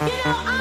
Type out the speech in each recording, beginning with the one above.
Yeah,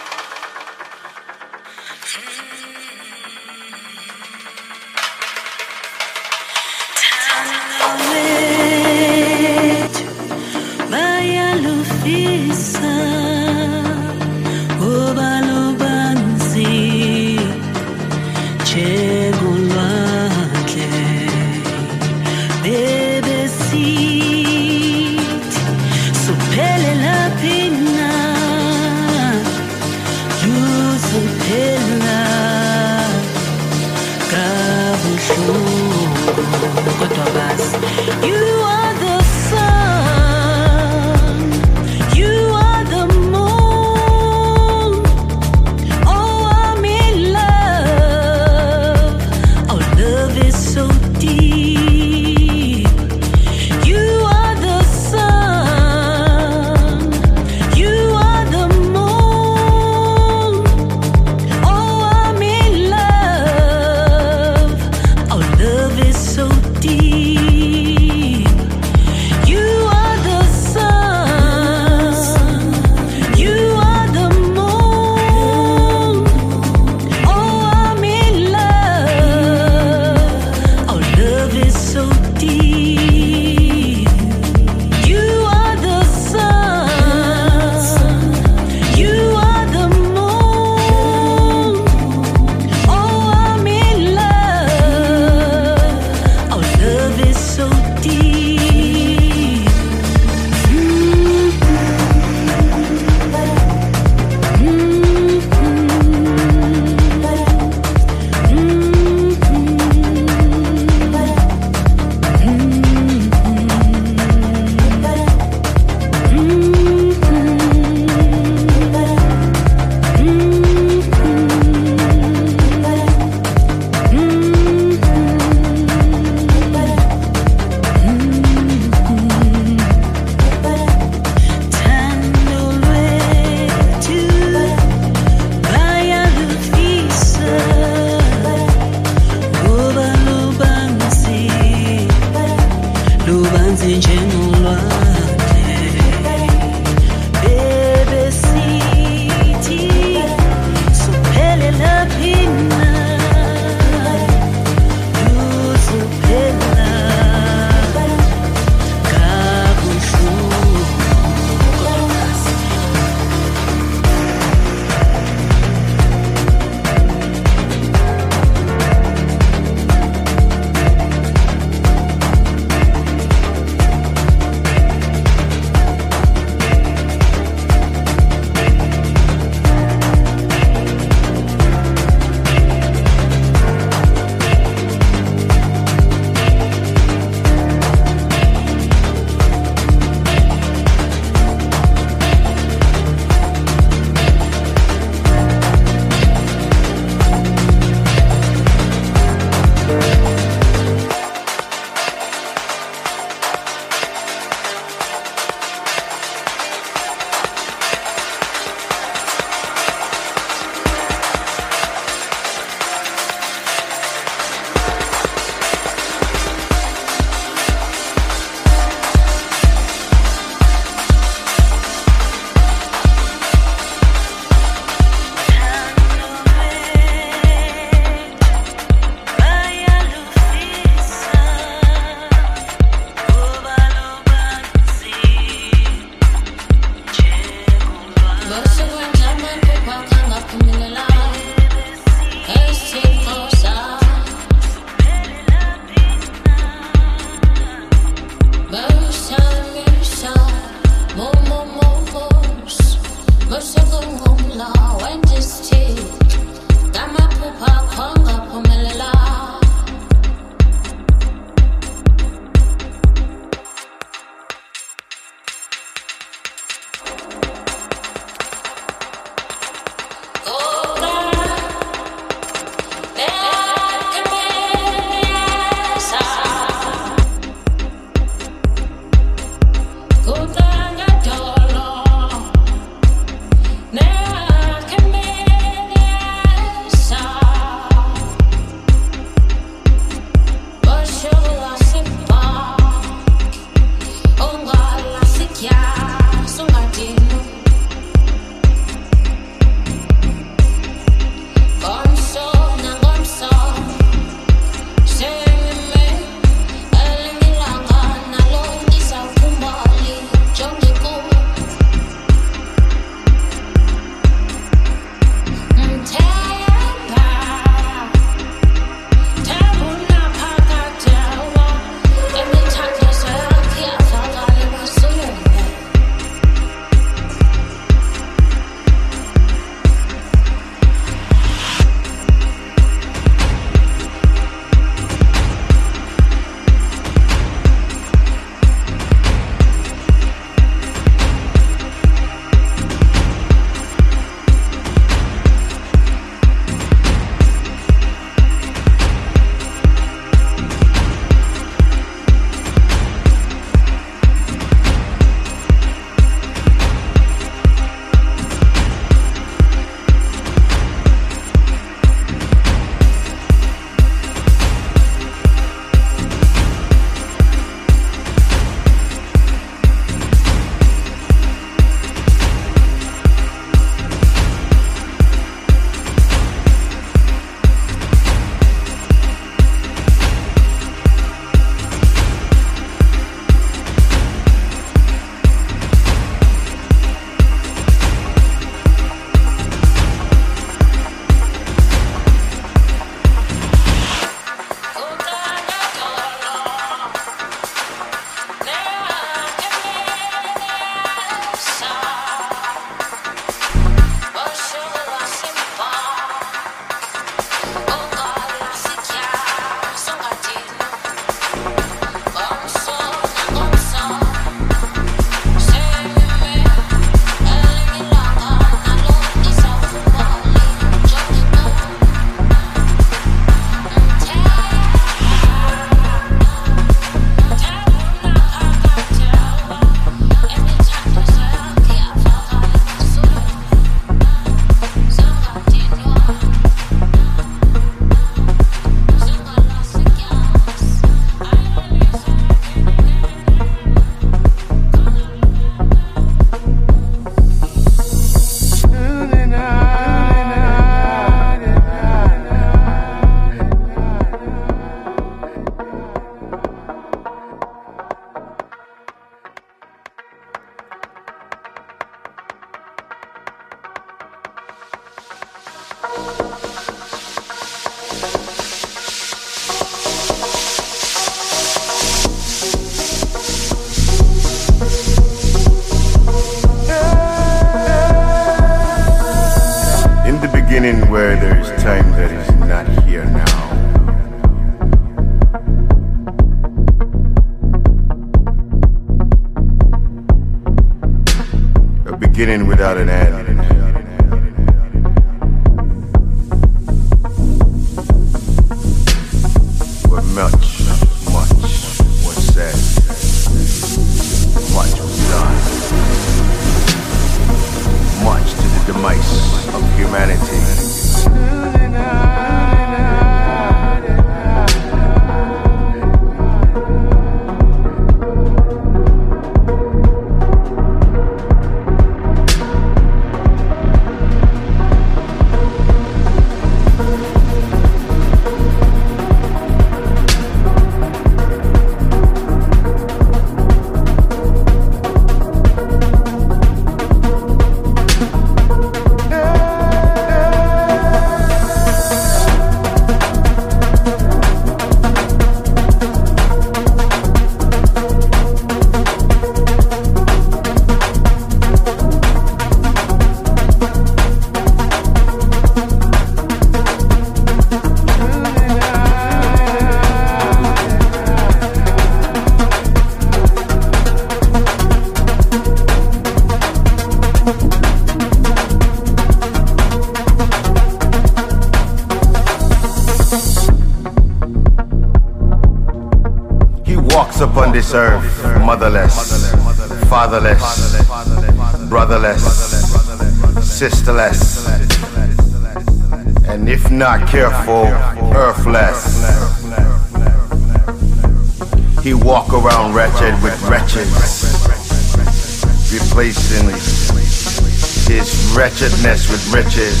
riches.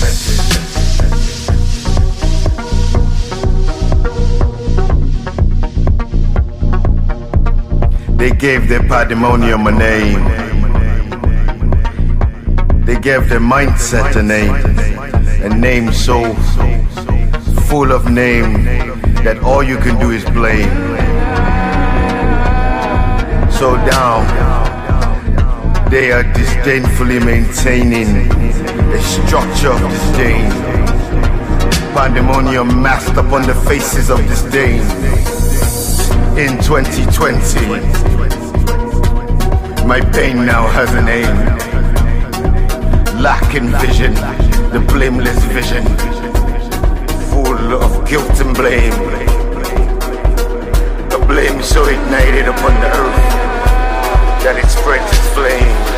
They gave their pandemonium a name. They gave their mindset a name. A name so full of name that all you can do is blame. So down, they are disdainfully maintaining a structure of disdain. Pandemonium masked upon the faces of disdain in 2020. My pain now has a name. Lacking vision, the blameless vision, full of guilt and blame. The blame so ignited upon the earth that it spreads its flame.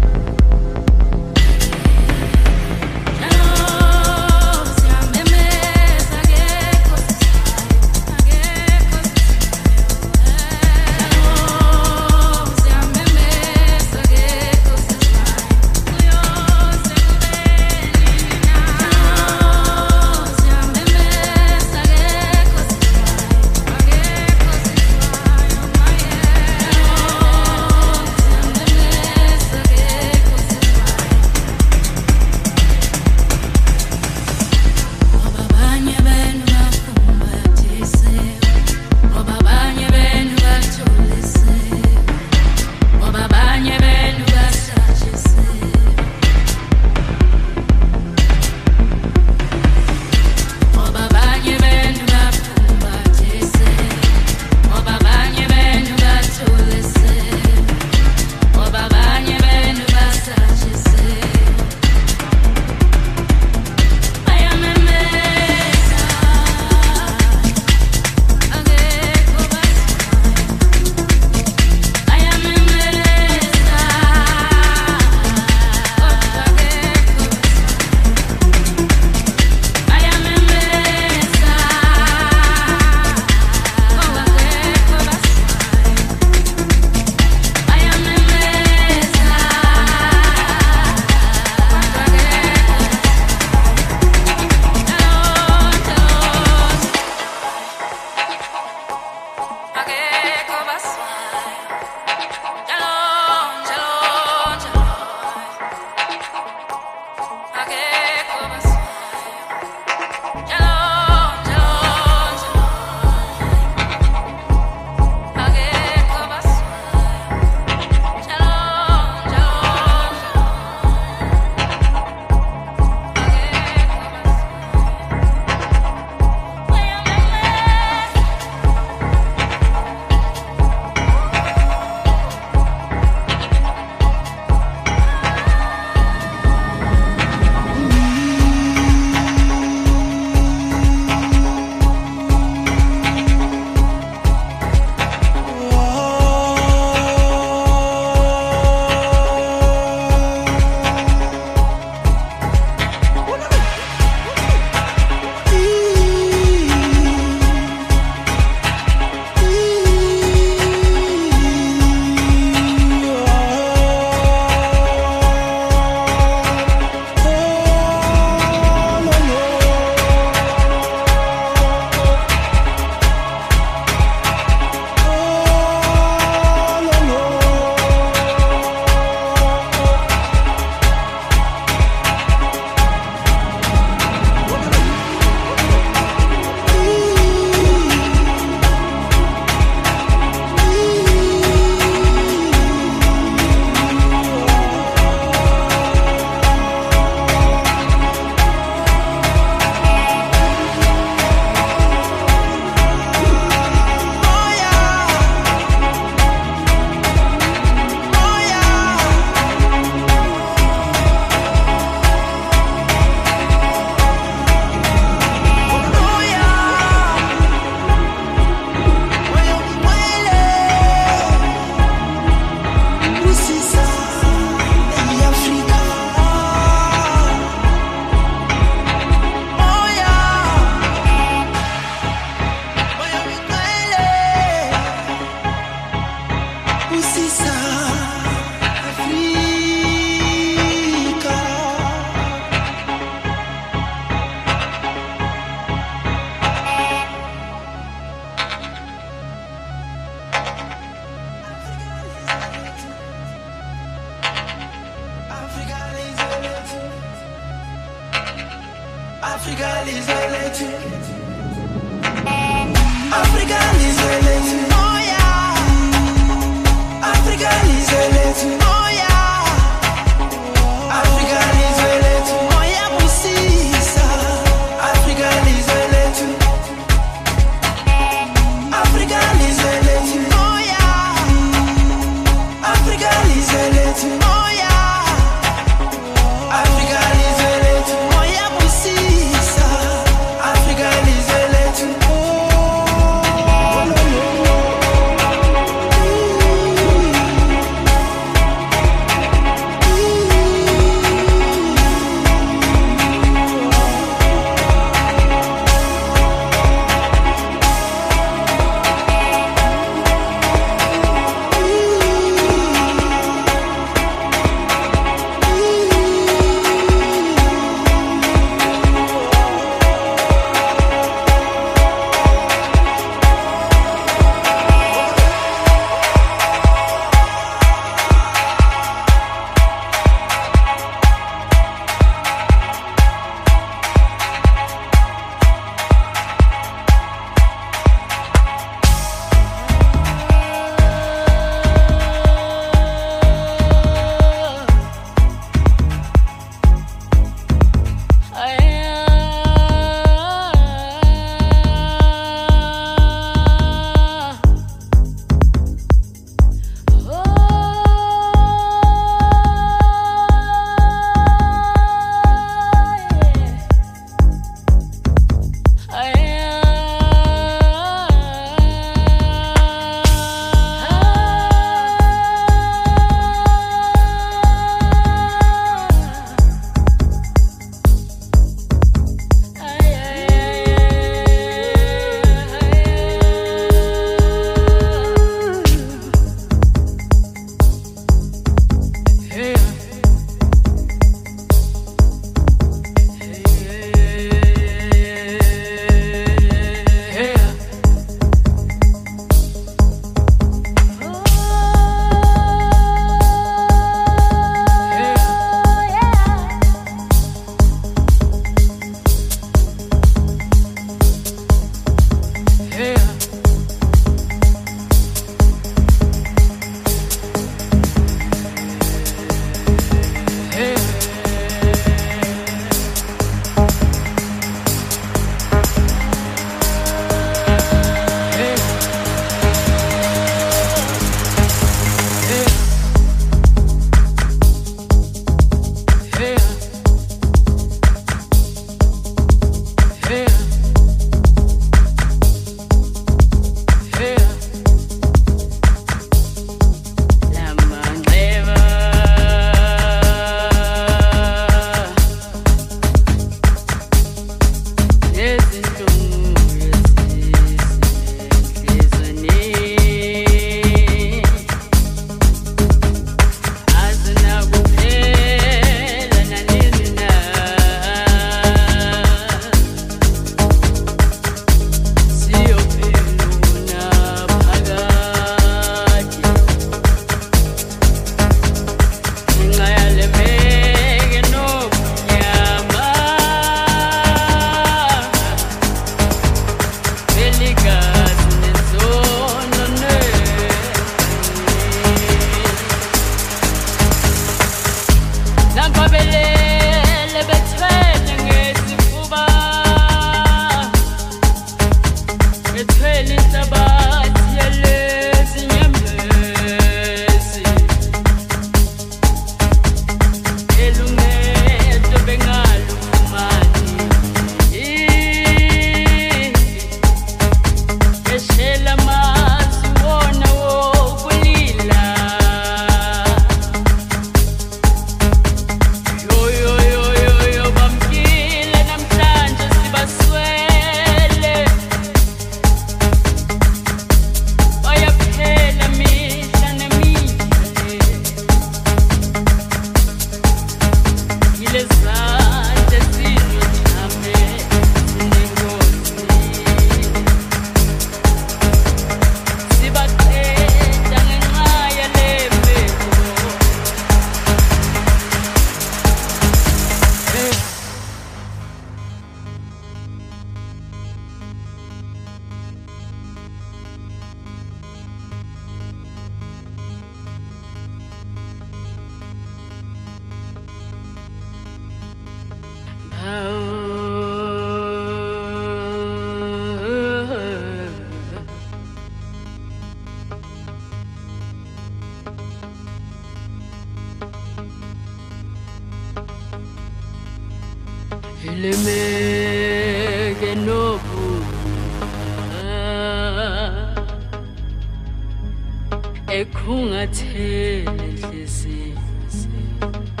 Ekhungathele enhliziyweni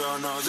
nuno shana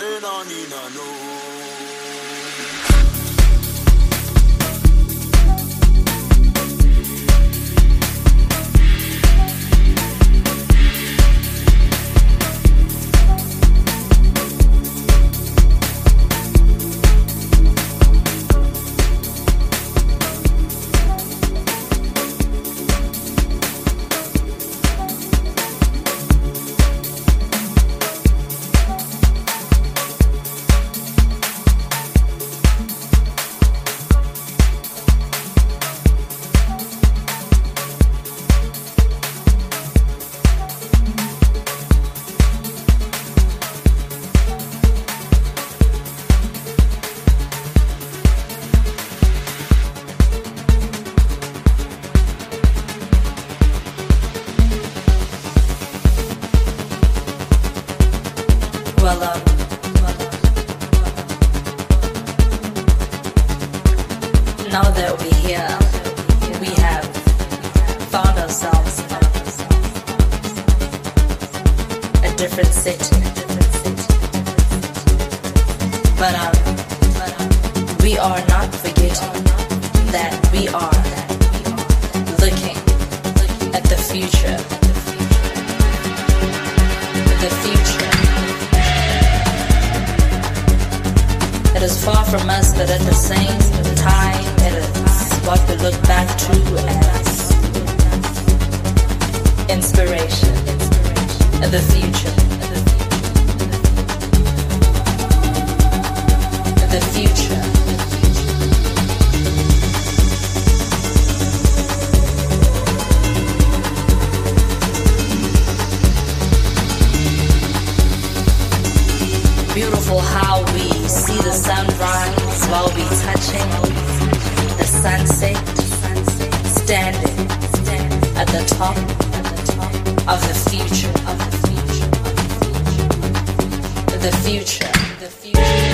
for how we see the sunrise while we touching the sunset, standing at the top of the future, of the future, the future, the future.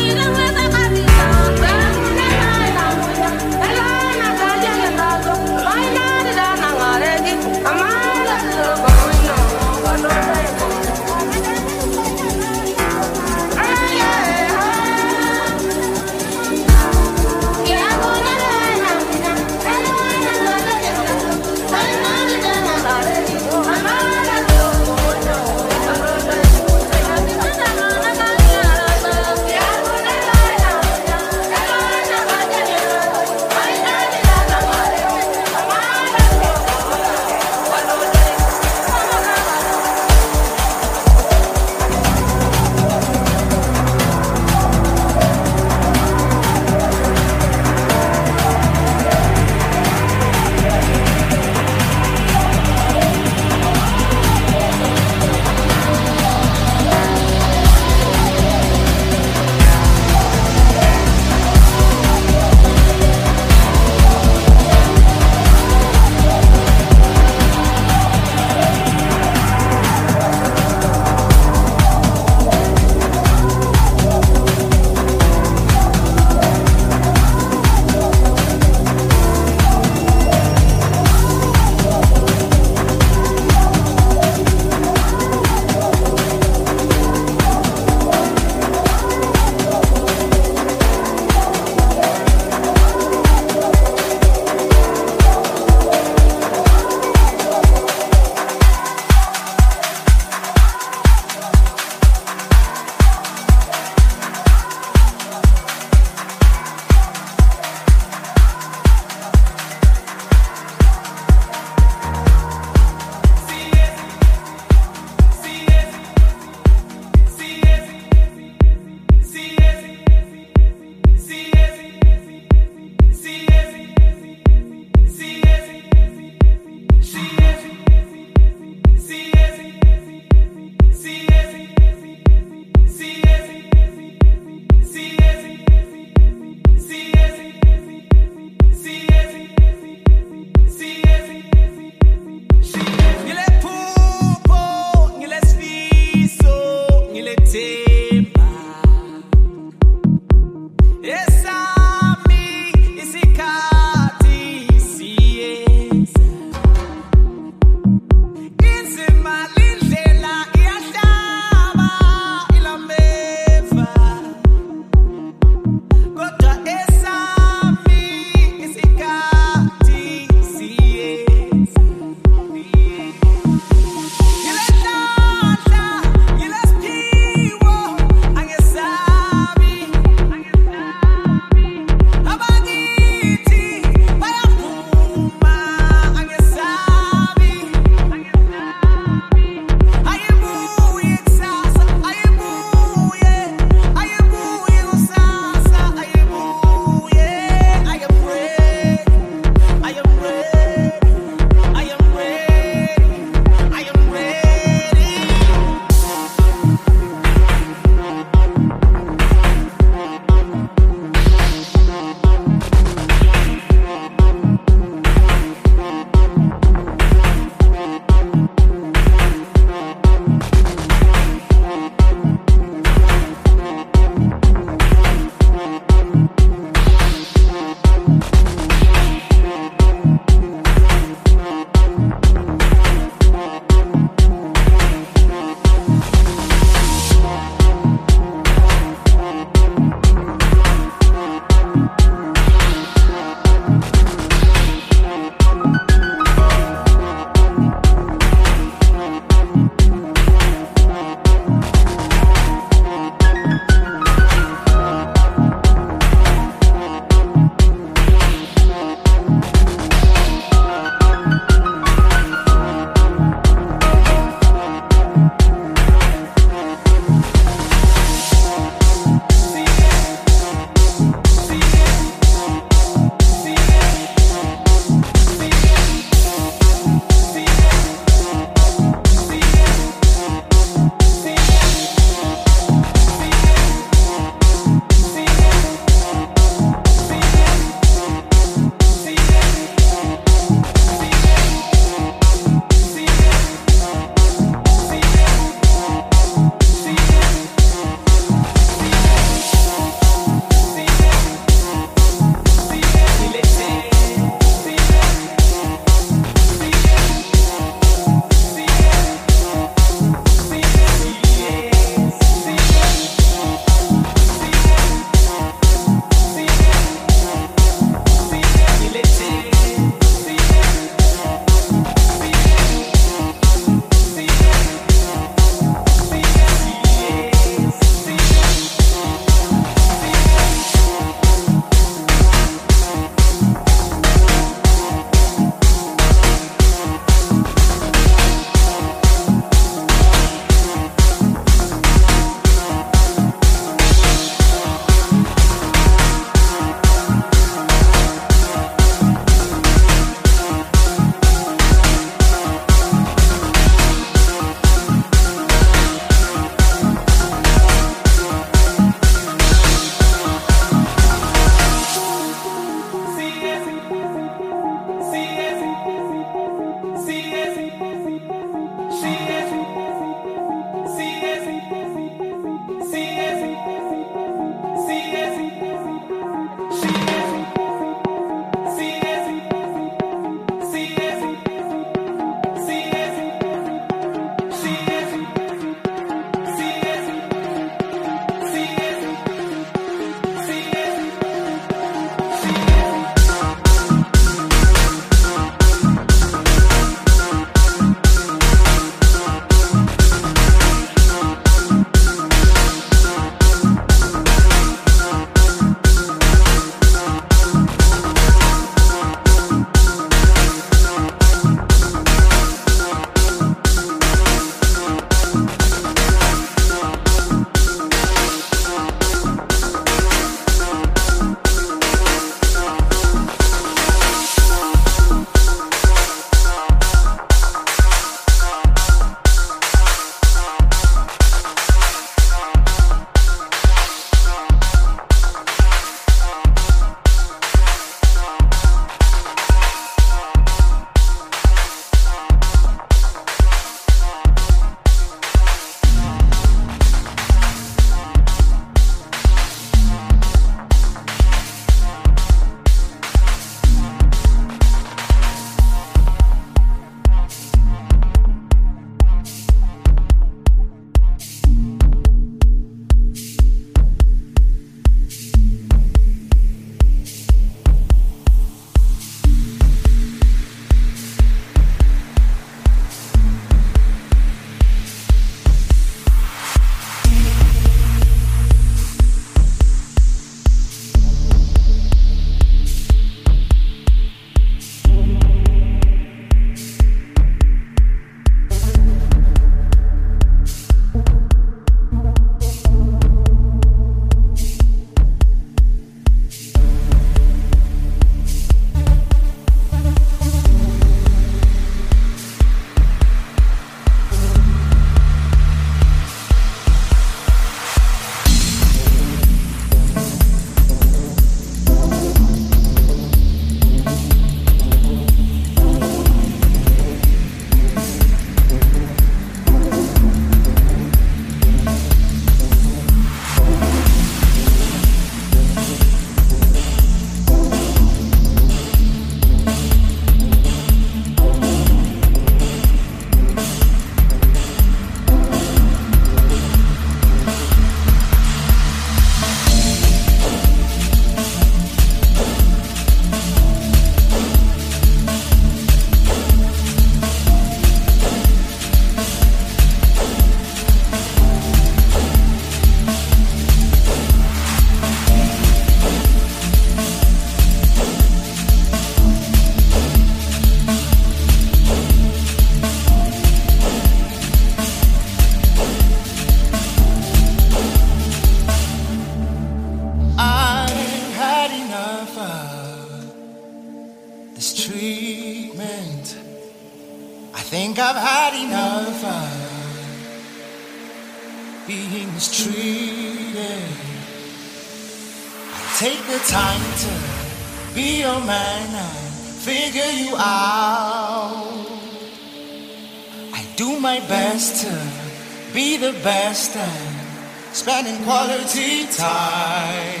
Spending quality time.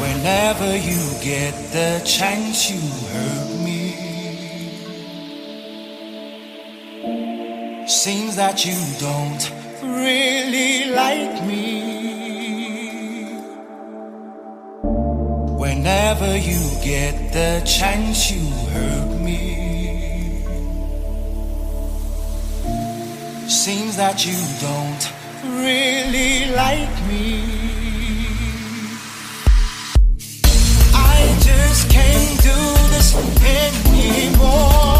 Whenever you get the chance, you hurt me. Seems that you don't really like me. Whenever you get the chance, you hurt me. seems that you don't really like me. I just can't do this anymore.